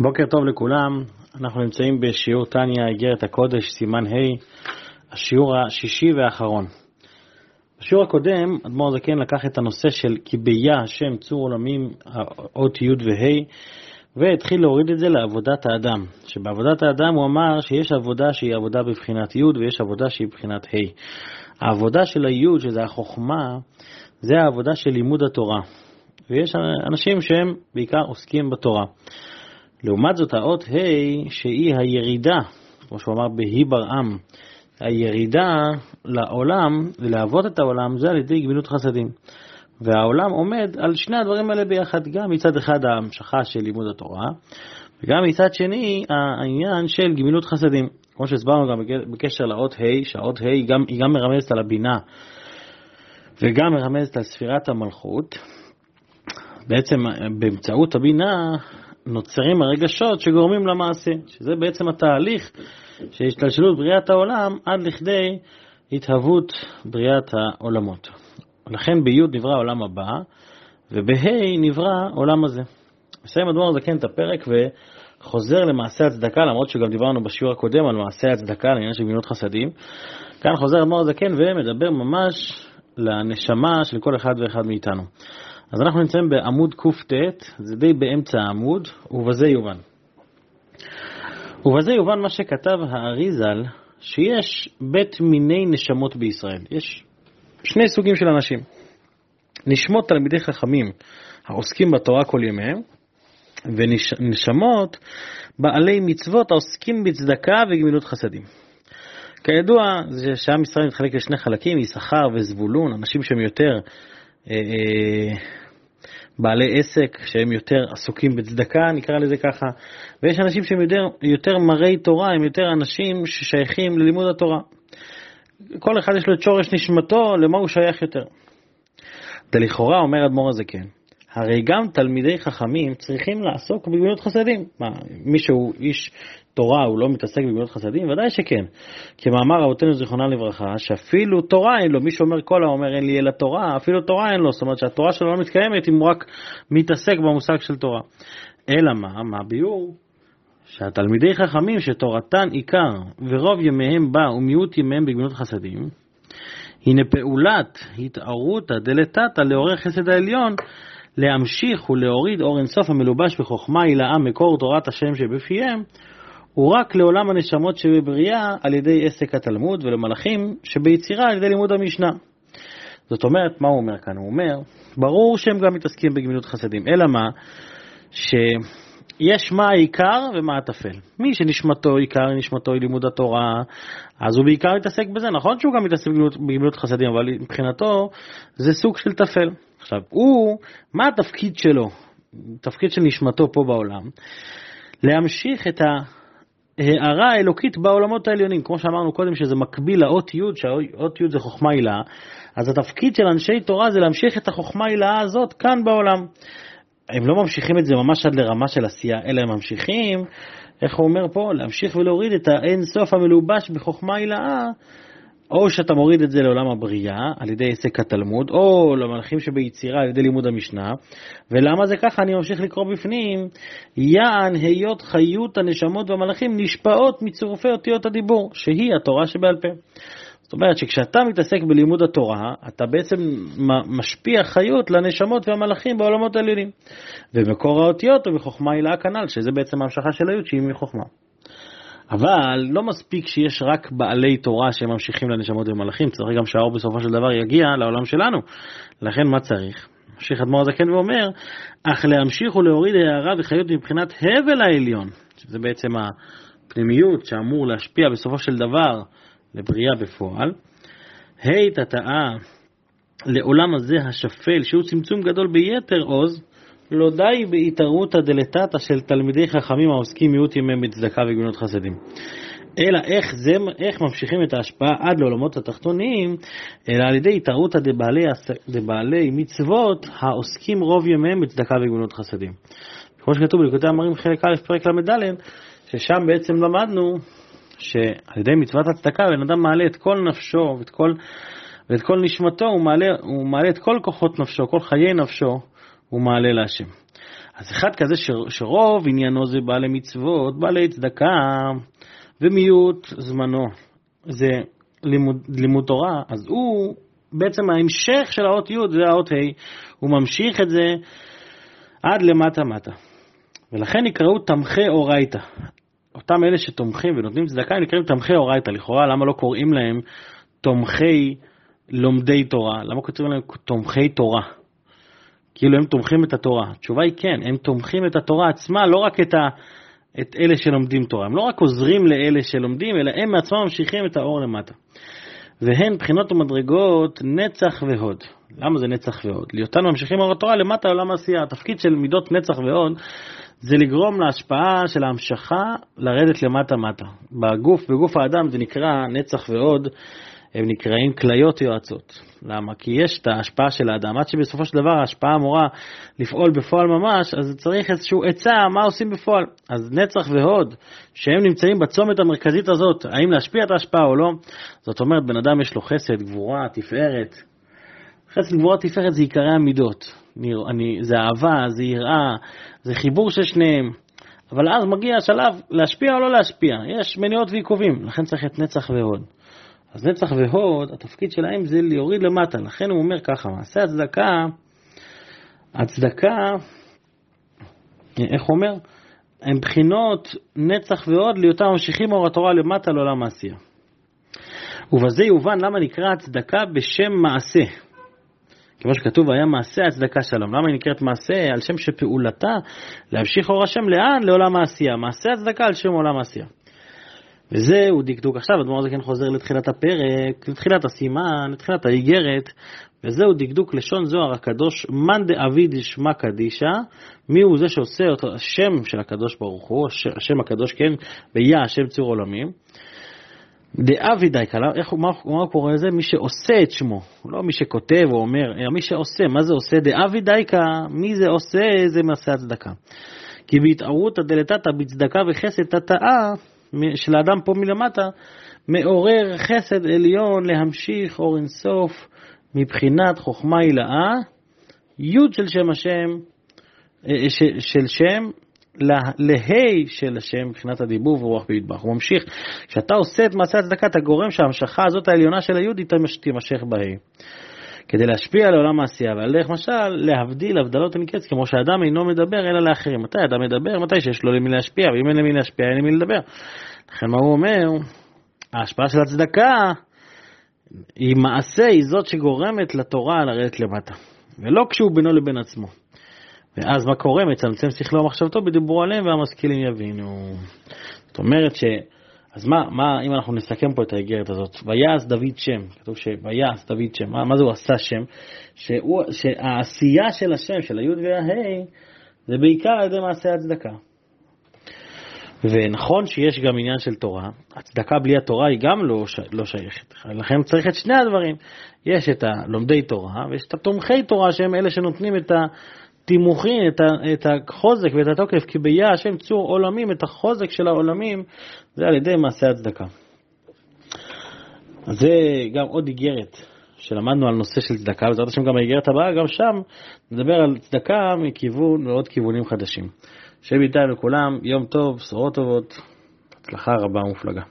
בוקר טוב לכולם, אנחנו נמצאים בשיעור טניה, איגרת הקודש, סימן ה', השיעור השישי והאחרון. בשיעור הקודם, אדמו"ר זקן לקח את הנושא של כי ביה השם צור עולמים, אות י' וה', והתחיל להוריד את זה לעבודת האדם. שבעבודת האדם הוא אמר שיש עבודה שהיא עבודה בבחינת י' ויש עבודה שהיא בבחינת ה'. העבודה של הי', שזה החוכמה, זה העבודה של לימוד התורה. ויש אנשים שהם בעיקר עוסקים בתורה. לעומת זאת האות ה' שהיא הירידה, כמו שהוא אמר בהי ברעם, הירידה לעולם ולעבוד את העולם זה על ידי גמילות חסדים. והעולם עומד על שני הדברים האלה ביחד, גם מצד אחד ההמשכה של לימוד התורה, וגם מצד שני העניין של גמילות חסדים. כמו שהסברנו גם בקשר לאות ה', שהאות ה' היא גם מרמזת על הבינה וגם מרמזת על ספירת המלכות. בעצם באמצעות הבינה נוצרים הרגשות שגורמים למעשה, שזה בעצם התהליך של השתלשלות בריאת העולם עד לכדי התהוות בריאת העולמות. לכן בי' נברא העולם הבא, ובה' נברא העולם הזה. מסיים אדמו"ר הזקן את הפרק וחוזר למעשה הצדקה, למרות שגם דיברנו בשיעור הקודם על מעשה הצדקה, לעניין של גמילות חסדים. כאן חוזר אדמו"ר הזקן ומדבר ממש לנשמה של כל אחד ואחד מאיתנו. אז אנחנו נמצאים בעמוד קט, זה די באמצע העמוד, ובזה יובן. ובזה יובן מה שכתב האריזל, שיש בית מיני נשמות בישראל. יש שני סוגים של אנשים. נשמות תלמידי חכמים העוסקים בתורה כל ימיהם, ונשמות בעלי מצוות העוסקים בצדקה וגמילות חסדים. כידוע, זה שעם ישראל מתחלק לשני חלקים, יששכר וזבולון, אנשים שהם יותר אה, אה, בעלי עסק שהם יותר עסוקים בצדקה, נקרא לזה ככה, ויש אנשים שהם יותר, יותר מראי תורה, הם יותר אנשים ששייכים ללימוד התורה. כל אחד יש לו את שורש נשמתו, למה הוא שייך יותר. ולכאורה אומר אדמו"ר הזקן, הרי גם תלמידי חכמים צריכים לעסוק בגמילות חסדים. מה, מי שהוא איש תורה הוא לא מתעסק בגמילות חסדים? ודאי שכן. כמאמר רבותינו זיכרונה לברכה, שאפילו תורה אין לו, מי שאומר כל האומר אין לי אלא תורה, אפילו תורה אין לו, זאת אומרת שהתורה שלו לא מתקיימת אם הוא רק מתעסק במושג של תורה. אלא מה? מה הביאור? שהתלמידי חכמים שתורתן עיקר ורוב ימיהם בה ומיעוט ימיהם בגמילות חסדים, הנה פעולת התערותא דלתתא לעורר חסד העליון להמשיך ולהוריד אור אינסוף המלובש בחוכמה הילאה מקור תורת השם שבפיהם, הוא רק לעולם הנשמות שבבריאה על ידי עסק התלמוד ולמלאכים שביצירה על ידי לימוד המשנה. זאת אומרת, מה הוא אומר כאן? הוא אומר, ברור שהם גם מתעסקים בגמילות חסדים, אלא מה? שיש מה העיקר ומה הטפל. מי שנשמתו עיקר נשמתו היא לימוד התורה, אז הוא בעיקר מתעסק בזה. נכון שהוא גם מתעסק בגמילות חסדים, אבל מבחינתו זה סוג של טפל. עכשיו, הוא, מה התפקיד שלו? תפקיד של נשמתו פה בעולם? להמשיך את ההערה האלוקית בעולמות העליונים. כמו שאמרנו קודם, שזה מקביל לאות י', שהאות י' זה חוכמה הילאה, אז התפקיד של אנשי תורה זה להמשיך את החוכמה הילאה הזאת כאן בעולם. הם לא ממשיכים את זה ממש עד לרמה של עשייה, אלא הם ממשיכים, איך הוא אומר פה, להמשיך ולהוריד את האין סוף המלובש בחוכמה הילאה או שאתה מוריד את זה לעולם הבריאה על ידי עסק התלמוד, או למלאכים שביצירה על ידי לימוד המשנה. ולמה זה ככה? אני ממשיך לקרוא בפנים, יען היות חיות הנשמות והמלאכים נשפעות מצורפי אותיות הדיבור, שהיא התורה שבעל פה. זאת אומרת שכשאתה מתעסק בלימוד התורה, אתה בעצם משפיע חיות לנשמות והמלאכים בעולמות העליונים. ומקור האותיות הוא מחוכמה הילה כנ"ל, שזה בעצם ההמשכה של היות שהיא מחוכמה. אבל לא מספיק שיש רק בעלי תורה שהם ממשיכים לנשמות ומלאכים, צריך גם שהאור בסופו של דבר יגיע לעולם שלנו. לכן מה צריך? ממשיך אדמו"ר הזקן ואומר, אך להמשיך ולהוריד הערה וחיות מבחינת הבל העליון, שזה בעצם הפנימיות שאמור להשפיע בסופו של דבר לבריאה בפועל. ה' תתאה לעולם הזה השפל, שהוא צמצום גדול ביתר עוז, לא די בהתערותא דלתתא של תלמידי חכמים העוסקים מיעוט ימי מצדקה וגמילות חסדים. אלא איך, זה, איך ממשיכים את ההשפעה עד לעולמות התחתונים, אלא על ידי התערותא דבעלי, דבעלי מצוות העוסקים רוב ימיהם בצדקה וגמילות חסדים. כמו שכתוב בליקוטי המרים חלק א' פרק ל"ד, ששם בעצם למדנו שעל ידי מצוות הצדקה בן אדם מעלה את כל נפשו ואת כל, ואת כל נשמתו, הוא מעלה, הוא מעלה את כל כוחות נפשו, כל חיי נפשו, הוא מעלה להשם. אז אחד כזה שרוב עניינו זה בעלי מצוות, בעלי צדקה, ומיעוט זמנו זה לימוד, לימוד תורה, אז הוא בעצם ההמשך של האות י' זה האות ה', הוא ממשיך את זה עד למטה מטה. ולכן נקראו תמכי אורייתא. אותם אלה שתומכים ונותנים צדקה הם נקראים תמכי אורייתא. לכאורה, למה לא קוראים להם תומכי לומדי תורה? למה כותבים להם תומכי תורה? כאילו הם תומכים את התורה. התשובה היא כן, הם תומכים את התורה עצמה, לא רק את, ה, את אלה שלומדים תורה. הם לא רק עוזרים לאלה שלומדים, אלא הם מעצמם ממשיכים את האור למטה. והן בחינות ומדרגות נצח והוד. למה זה נצח והוד? להיותן ממשיכים אור התורה למטה לעולם העשייה. התפקיד של מידות נצח והוד זה לגרום להשפעה של ההמשכה לרדת למטה-מטה. בגוף, בגוף האדם זה נקרא נצח והוד, הם נקראים כליות יועצות. למה? כי יש את ההשפעה של האדם, עד שבסופו של דבר ההשפעה אמורה לפעול בפועל ממש, אז צריך איזשהו עצה מה עושים בפועל. אז נצח והוד, שהם נמצאים בצומת המרכזית הזאת, האם להשפיע את ההשפעה או לא, זאת אומרת, בן אדם יש לו חסד, גבורה, תפארת. חסד, גבורה, תפארת זה עיקרי המידות. אני, זה אהבה, זה יראה, זה חיבור של שניהם. אבל אז מגיע השלב להשפיע או לא להשפיע. יש מניעות ועיכובים, לכן צריך את נצח והוד. אז נצח והוד, התפקיד שלהם זה להוריד למטה. לכן הוא אומר ככה, מעשה הצדקה, הצדקה, איך הוא אומר? הם בחינות נצח והוד להיותם ממשיכים אור התורה למטה לעולם העשייה. ובזה יובן למה נקרא הצדקה בשם מעשה. כמו שכתוב, היה מעשה הצדקה שלום. למה היא נקראת מעשה? על שם שפעולתה להמשיך אור השם לאן? לעולם העשייה. מעשה הצדקה על שם עולם העשייה. וזהו דקדוק עכשיו, הדבר הזה כן חוזר לתחילת הפרק, לתחילת הסימן, לתחילת האיגרת, וזהו דקדוק לשון זוהר הקדוש, מאן דאביד ישמע קדישה, מי הוא זה שעושה אותו, השם של הקדוש ברוך הוא, השם הקדוש, כן, ויה השם צור עולמים. דאבי דייקה, איך, מה, מה הוא קורא לזה? מי שעושה את שמו, לא מי שכותב או אומר, אלא מי שעושה, מה זה עושה? דאבי דייקה, מי זה עושה? זה מעשה הצדקה. כי בהתערותא דלתתא בצדקה וחסד תתאה של האדם פה מלמטה, מעורר חסד עליון להמשיך אור אינסוף מבחינת חוכמה הילאה, י' של שם השם, אה, של שם להי של השם מבחינת הדיבור ורוח במטבח. הוא ממשיך, כשאתה עושה את מעשה הצדקה, אתה גורם שההמשכה הזאת העליונה של היהודי תימשך בהי. כדי להשפיע על עולם העשייה, ועל דרך משל, להבדיל הבדלות אין קץ, כמו שאדם אינו מדבר אלא לאחרים. מתי אדם מדבר? מתי שיש לו למי להשפיע, ואם אין למי להשפיע, אין למי לדבר. לכן מה הוא אומר? ההשפעה של הצדקה היא מעשה, היא זאת שגורמת לתורה לרדת למטה, ולא כשהוא בינו לבין עצמו. ואז מה קורה? מצמצם שכלו ומחשבתו בדיבור עליהם והמשכילים יבינו. זאת אומרת ש... אז מה, מה, אם אנחנו נסכם פה את האיגרת הזאת, ויעש דוד שם, כתוב שויעש דוד שם, מה, מה זה הוא עשה שם? שהוא, שהעשייה של השם, של היוד וההי, זה בעיקר על ידי מעשה הצדקה. ונכון שיש גם עניין של תורה, הצדקה בלי התורה היא גם לא, ש... לא שייכת, לכן צריך את שני הדברים. יש את הלומדי תורה ויש את התומכי תורה שהם אלה שנותנים את התימוכין, את. את החוזק ואת התוקף, כי ביה השם צור עולמים, את החוזק של העולמים, זה על ידי מעשה הצדקה. זה גם עוד איגרת שלמדנו על נושא של צדקה, בעזרת השם גם האיגרת הבאה, גם שם נדבר על צדקה מכיוון ועוד כיוונים חדשים. שיהיה ביטוי לכולם, יום טוב, בשורות טובות, הצלחה רבה ומופלגה.